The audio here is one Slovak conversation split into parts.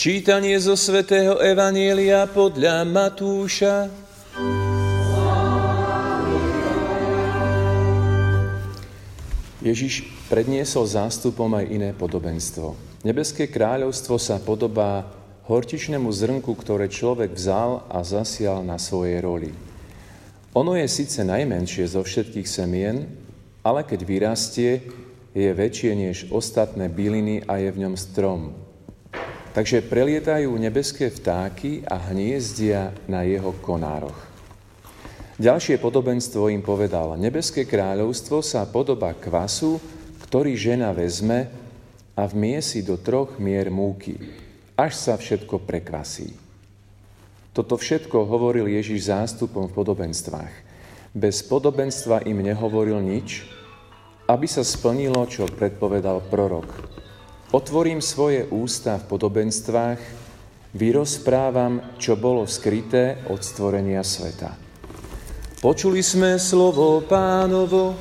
Čítanie zo svätého Evanielia podľa Matúša. Ježiš predniesol zástupom aj iné podobenstvo. Nebeské kráľovstvo sa podobá hortičnému zrnku, ktoré človek vzal a zasial na svojej roli. Ono je síce najmenšie zo všetkých semien, ale keď vyrastie, je väčšie než ostatné byliny a je v ňom strom, Takže prelietajú nebeské vtáky a hniezdia na jeho konároch. Ďalšie podobenstvo im povedal, nebeské kráľovstvo sa podoba kvasu, ktorý žena vezme a vmiesi do troch mier múky, až sa všetko prekvasí. Toto všetko hovoril Ježiš zástupom v podobenstvách. Bez podobenstva im nehovoril nič, aby sa splnilo, čo predpovedal prorok. Otvorím svoje ústa v podobenstvách, vyrozprávam, čo bolo skryté od stvorenia sveta. Počuli sme slovo pánovo,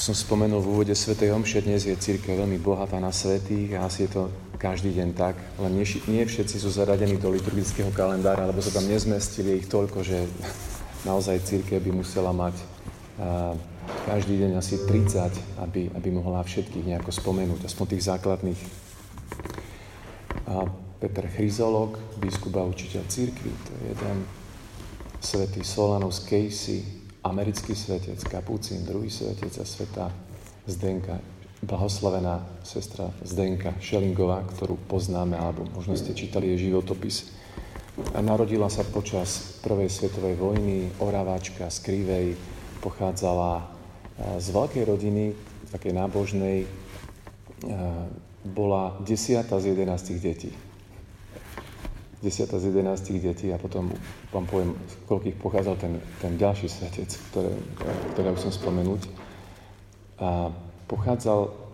Som spomenul v úvode Sv. Homše, dnes je církev veľmi bohatá na svetých a asi je to každý deň tak, len nie, nie všetci sú zaradení do liturgického kalendára, lebo sa tam nezmestili ich toľko, že naozaj církev by musela mať uh, každý deň asi 30, aby, aby mohla všetkých nejako spomenúť, aspoň tých základných. A Peter Chryzolog, biskup a učiteľ církvy, to je jeden svetý Solanus Casey, americký svetec, Kapucín, druhý svetec a sveta Zdenka blahoslavená sestra Zdenka Šelingová, ktorú poznáme, alebo možno ste čítali jej životopis. A narodila sa počas Prvej svetovej vojny, oraváčka z Krivej, pochádzala z veľkej rodiny, takej nábožnej, bola desiata z jedenáctich detí. Desiata z jedenáctich detí a potom vám poviem, z koľkých pochádzal ten, ten ďalší svetec, ktoré, ktoré už som spomenúť. A pochádzal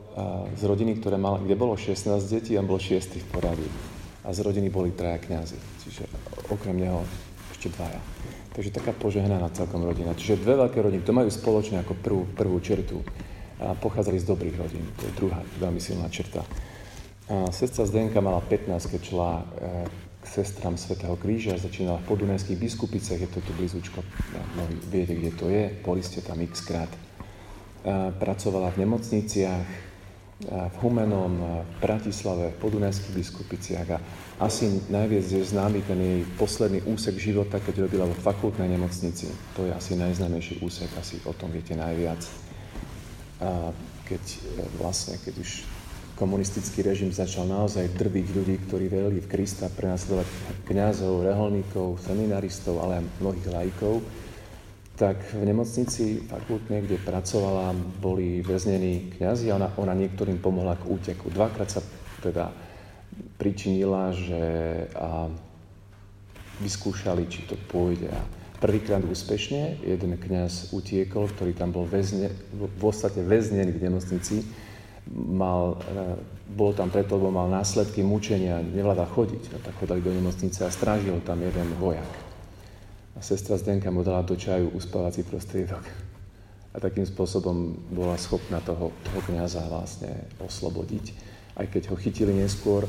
z rodiny, ktoré mal, kde bolo 16 detí a bol 6 v poradí. A z rodiny boli traja kňazi, čiže okrem neho ešte dvaja. Takže taká požehnaná celkom rodina. Čiže dve veľké rodiny, to majú spoločne ako prvú, prvú čertu. A pochádzali z dobrých rodín, to je druhá veľmi silná čerta. A sestra Zdenka mala 15, keď šla e, sestram Svetého kríža, začínala v podunajských biskupicech, je to tu blízučko, mnohí viete, kde to je, boli ste tam x krát pracovala v nemocniciach, v Humenom, v Bratislave, v Podunajských biskupiciach a asi najviac je známy ten jej posledný úsek života, keď robila vo fakultnej nemocnici. To je asi najznámejší úsek, asi o tom viete najviac. A keď e, vlastne, keď už komunistický režim začal naozaj drviť ľudí, ktorí verili v Krista, prenasledovať kňazov, reholníkov, seminaristov, ale aj mnohých lajkov, tak v nemocnici fakultnej, kde pracovala, boli väznení kňazi a ona, ona niektorým pomohla k úteku. Dvakrát sa teda pričinila, že a, vyskúšali, či to pôjde. A prvýkrát úspešne jeden kňaz utiekol, ktorý tam bol väzne, v podstate väznený v nemocnici, mal, e, bol tam preto, lebo mal následky mučenia, nevláda chodiť. A tak chodali do nemocnice a strážil tam jeden vojak. A sestra Zdenka mu dala do čaju uspávací prostriedok. A takým spôsobom bola schopná toho, toho kniaza vlastne oslobodiť. Aj keď ho chytili neskôr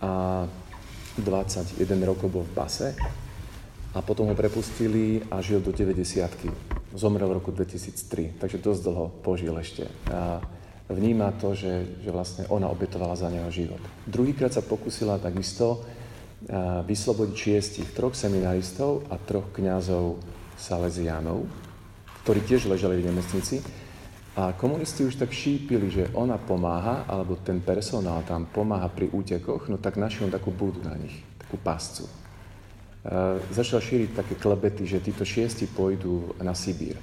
a 21 rokov bol v base a potom ho prepustili a žil do 90 Zomrel v roku 2003, takže dosť dlho požil ešte. A vníma to, že, že vlastne ona obetovala za neho život. Druhýkrát sa pokusila takisto vyslobodiť šiestich, troch seminaristov a troch kňazov Salesiánov, ktorí tiež ležali v nemocnici. A komunisti už tak šípili, že ona pomáha, alebo ten personál tam pomáha pri útekoch, no tak našiel takú budu na nich, takú pascu. E, začal šíriť také klebety, že títo šiesti pôjdu na Sibír.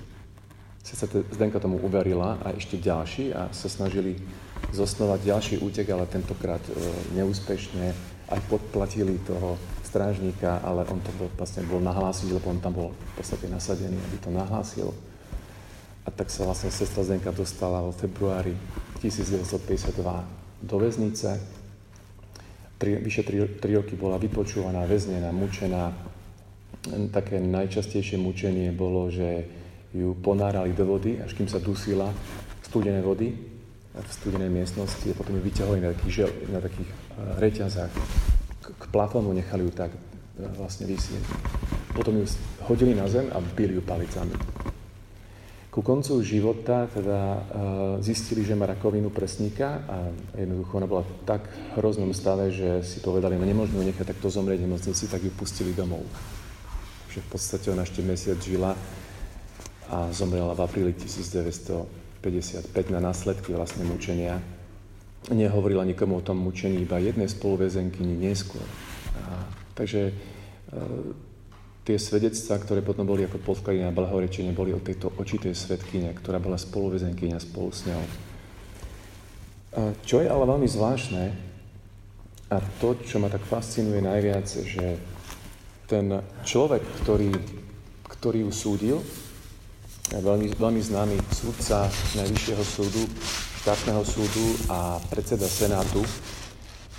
Sa Zdenka tomu uverila a ešte ďalší a sa snažili zosnovať ďalší útek, ale tentokrát e, neúspešne aj podplatili toho strážnika, ale on to bol, vlastne bol nahlásiť, lebo on tam bol v podstate nasadený, aby to nahlásil. A tak sa vlastne sestra Zdenka dostala vo februári 1952 do väznice. Tri, vyše tri, tri roky bola vypočúvaná, väznená, mučená také najčastejšie mučenie bolo, že ju ponárali do vody, až kým sa dusila studené vody v studenej miestnosti a potom ju vyťahovali na takých, žel, na takých uh, reťazách. K, k plafónu nechali ju tak uh, vlastne vysieť. Potom ju hodili na zem a byli ju palicami. Ku koncu života teda uh, zistili, že má rakovinu prsníka a jednoducho ona bola v tak hroznom stave, že si povedali, no nemôžeme ju nechať takto zomrieť v nemocnici, tak ju pustili domov. Takže v podstate ona ešte mesiac žila a zomrela v apríli 1955 na následky vlastne mučenia. Nehovorila nikomu o tom mučení, iba jednej spoluväzenkyni neskôr. A, takže uh, tie svedectvá, ktoré potom boli ako podklady na blahorečenie, boli o tejto očitej svetkyne, ktorá bola spoluvezenkyňa spolu s ňou. A čo je ale veľmi zvláštne, a to, čo ma tak fascinuje najviac, že ten človek, ktorý, ktorý ju súdil, veľmi, veľmi známy súdca Najvyššieho súdu, štátneho súdu a predseda Senátu,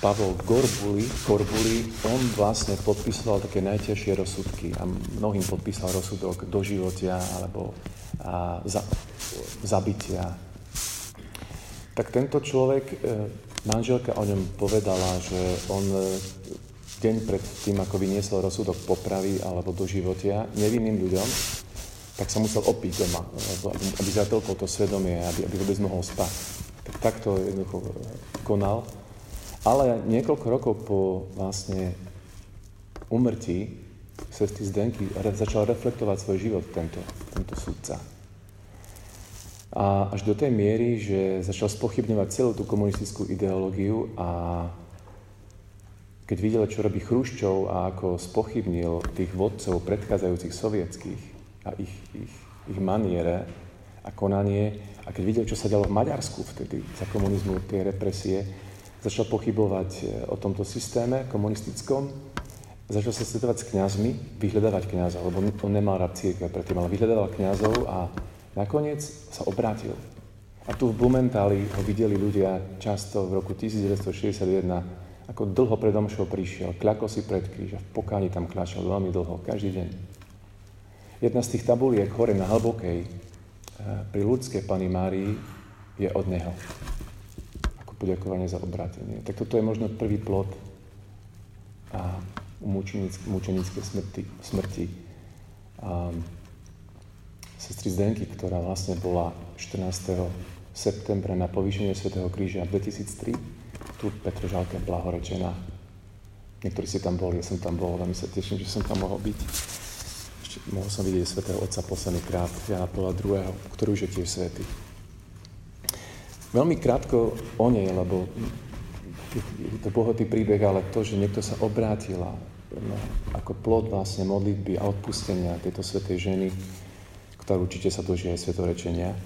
Pavol Gorbuli, Gorbuli, on vlastne podpisoval také najťažšie rozsudky a mnohým podpísal rozsudok do životia alebo a, za, zabitia. Tak tento človek, e, manželka o ňom povedala, že on e, deň pred tým, ako vyniesol rozsudok popravy alebo do životia nevinným ľuďom, tak sa musel opiť doma, aby, aby zatelkol to svedomie, aby, aby vôbec mohol spať. Tak takto jednoducho konal. Ale niekoľko rokov po vlastne umrtí sestry Zdenky začal reflektovať svoj život tento, tento súdca. A až do tej miery, že začal spochybňovať celú tú komunistickú ideológiu a keď videl, čo robí Chruščov a ako spochybnil tých vodcov predchádzajúcich sovietských a ich, ich, ich maniere a konanie, a keď videl, čo sa dialo v Maďarsku vtedy za komunizmu, tie represie, začal pochybovať e, o tomto systéme komunistickom, začal sa stretovať s kňazmi, vyhľadávať kňazov, lebo on nemal rád církev predtým, ale vyhľadával kňazov a nakoniec sa obrátil. A tu v Blumentáli ho videli ľudia často v roku 1961, ako dlho pred omšou prišiel, kľako si pred kríž a v pokáni tam kľačal veľmi dlho, každý deň. Jedna z tých tabuliek hore na Hlbokej e, pri ľudskej Pani Márii je od neho poďakovanie za obrátenie. Tak toto je možno prvý plod a mučenické smrti, smrti a sestry Zdenky, ktorá vlastne bola 14. septembra na povýšenie Svetého kríža v 2003, tu Petržalke blahorečená. Niektorí ste tam boli, ja som tam bol, veľmi sa teším, že som tam mohol byť. Ešte mohol som vidieť Svetého Otca posledný krát, Jana Pavla II., ktorý už je tiež svetý. Veľmi krátko o nej, lebo je to bohatý príbeh, ale to, že niekto sa obrátila no, ako plod vlastne modlitby a odpustenia tejto svetej ženy, ktorá určite sa dožije aj svetorečenia,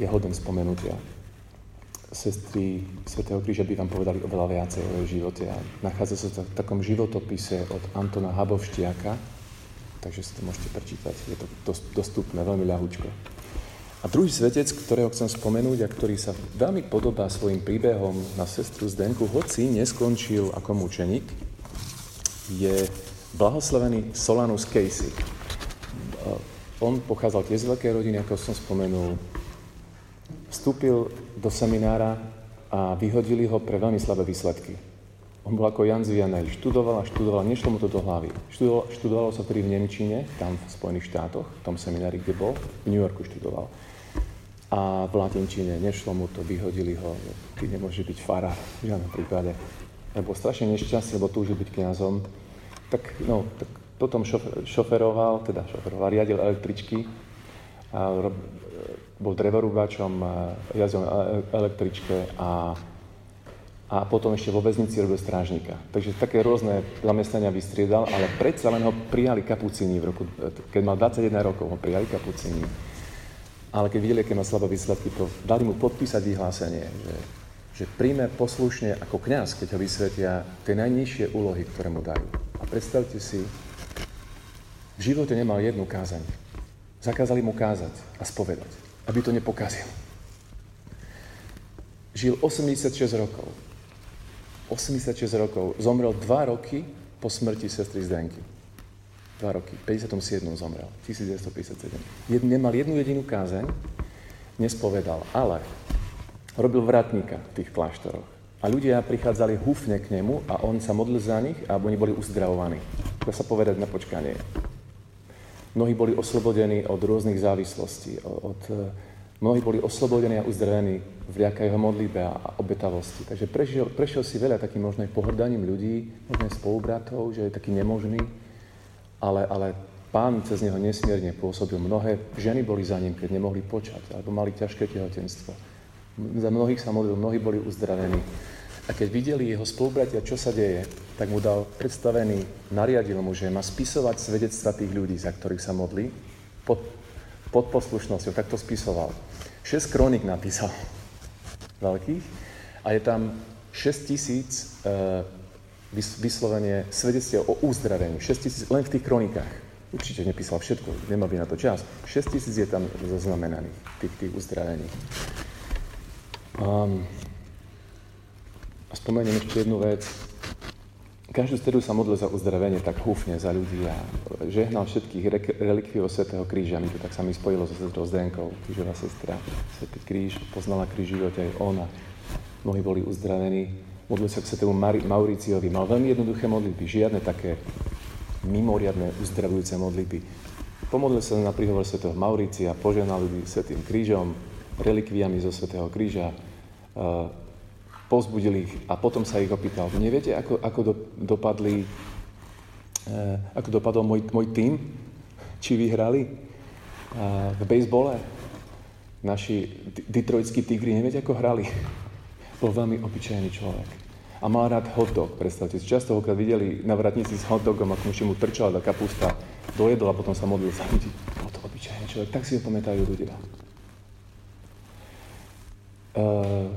je hoden spomenutia. Sestry Svetého kríža by vám povedali oveľa viacej o jej živote a nachádza sa to v takom životopise od Antona Habovštiaka, takže si to môžete prečítať, je to dostupné veľmi ľahúčko. A druhý svetec, ktorého chcem spomenúť a ktorý sa veľmi podobá svojim príbehom na sestru Zdenku, hoci neskončil ako mučeník, je blahoslavený Solanus Casey. On pochádzal tiež z veľkej rodiny, ako som spomenul. Vstúpil do seminára a vyhodili ho pre veľmi slabé výsledky. On bol ako Jan Zvianej, študoval a študoval, nešlo mu to do hlavy. Študoval, študovalo sa tedy v Nemčine, tam v Spojených štátoch, v tom seminári, kde bol, v New Yorku študoval a v latinčine nešlo mu to, vyhodili ho, ty nemôže byť farár v žiadnom prípade. Lebo strašne nešťastný, lebo túžil byť kňazom. Tak, no, tak potom šofer, šoferoval, teda šoferoval, riadil električky, a bol drevorúbačom, jazdil na električke a, a potom ešte vo väznici robil strážnika. Takže také rôzne zamestnania vystriedal, ale predsa len ho prijali kapucíni v roku, keď mal 21 rokov, ho prijali kapucíni ale keď videli, aké má slabé výsledky, to dali mu podpísať vyhlásenie, že, že príjme poslušne ako kňaz, keď ho vysvetia tie najnižšie úlohy, ktoré mu dajú. A predstavte si, v živote nemal jednu kázaň. Zakázali mu kázať a spovedať, aby to nepokazil. Žil 86 rokov. 86 rokov. Zomrel 2 roky po smrti sestry Zdenky. dva roky. V 57. zomrel. 1957. Jed, nemal jednu jedinú kázeň, nespovedal, ale robil vratníka v tých kláštoroch. A ľudia prichádzali húfne k nemu a on sa modlil za nich a oni boli uzdravovaní. Dá sa povedať na počkanie. Mnohí boli oslobodení od rôznych závislostí, od, mnohí boli oslobodení a uzdravení vďaka jeho modlíbe a obetavosti. Takže prešiel, prešiel si veľa takým možno pohrdaním ľudí, možno spolubratov, že je taký nemožný, ale, ale pán cez neho nesmierne pôsobil. Mnohé ženy boli za ním, keď nemohli počať, alebo mali ťažké tehotenstvo. Za mnohých sa modlil, mnohí boli uzdravení. A keď videli jeho spolubratia, čo sa deje, tak mu dal predstavený, nariadil mu, že má spisovať svedectva tých ľudí, za ktorých sa modlí, pod, pod poslušnosťou. Tak to spisoval. Šesť kronik napísal veľkých a je tam 6 tisíc e, vyslovene svedectiev o uzdravení. 6 tisíc len v tých kronikách. Určite nepísal všetko, nemal by na to čas. 6 tisíc je tam zaznamenaných, tých, tých uzdravení. Um, a spomeniem ešte jednu vec. Každú stredu sa modlil za uzdravenie tak húfne za ľudí a žehnal všetkých relikviov Svetého kríža. Mi to tak sa mi spojilo so sestrou Zdenkou, krížová sestra. Svetý kríž, poznala kríž živote aj ona. Mnohí boli uzdravení. Modlil sa k svetému Mauriciovi. Mal veľmi jednoduché modlitby, žiadne také mimoriadne uzdravujúce modlitby. Pomodlil sa na príhovor svätého Mauricia, poženal ľudí svetým krížom, relikviami zo svätého kríža, povzbudil ich a potom sa ich opýtal, neviete, ako, ako do, dopadli, eh, ako dopadol môj, môj tým? Či vyhrali eh, v bejsbole? Naši detroitskí tigri, neviete, ako hrali? Bol veľmi obyčajný človek. A mal rád hotdog, predstavte si. Často ho videli na vratnici s hotdogom, ako mu trčala tá kapusta, dojedol a potom sa modlil za ľudí. Bol to obyčajný človek, tak si ho pamätajú ľudia. Uh,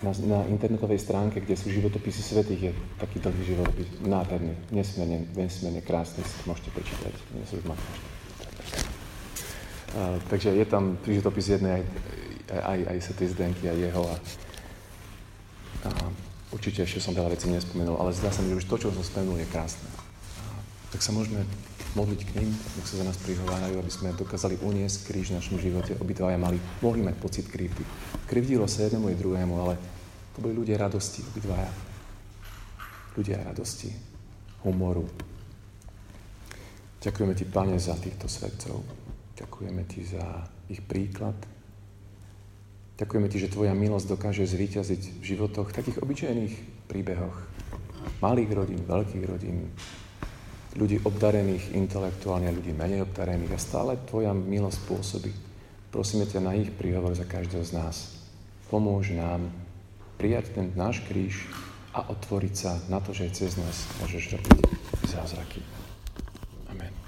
na, na internetovej stránke, kde sú životopisy svetých, je taký dlhý životopis, nádherný, nesmierne, nesmierne krásny, si môžete prečítať. Nie sú ma uh, takže je tam životopis jednej aj, aj, aj svetej Zdenky a jeho. A, a určite ešte som veľa vecí nespomenul, ale zdá sa mi, že už to, čo som spomenul, je krásne. Tak sa môžeme modliť k ním, nech sa za nás prihovárajú, aby sme dokázali uniesť kríž v našom živote. Obidvaja mali, mohli mať pocit krivdy. Krivdilo sa jednému i druhému, ale to boli ľudia radosti, obidvaja. Ľudia radosti, humoru. Ďakujeme Ti, Pane, za týchto svetcov. Ďakujeme Ti za ich príklad. Ďakujeme Ti, že Tvoja milosť dokáže zvíťaziť v životoch, takých obyčajných príbehoch. Malých rodín, veľkých rodín, ľudí obdarených intelektuálne a ľudí menej obdarených a stále Tvoja milosť pôsobí. Prosíme ťa na ich príhovor za každého z nás. Pomôž nám prijať ten náš kríž a otvoriť sa na to, že cez nás môžeš robiť zázraky. Amen.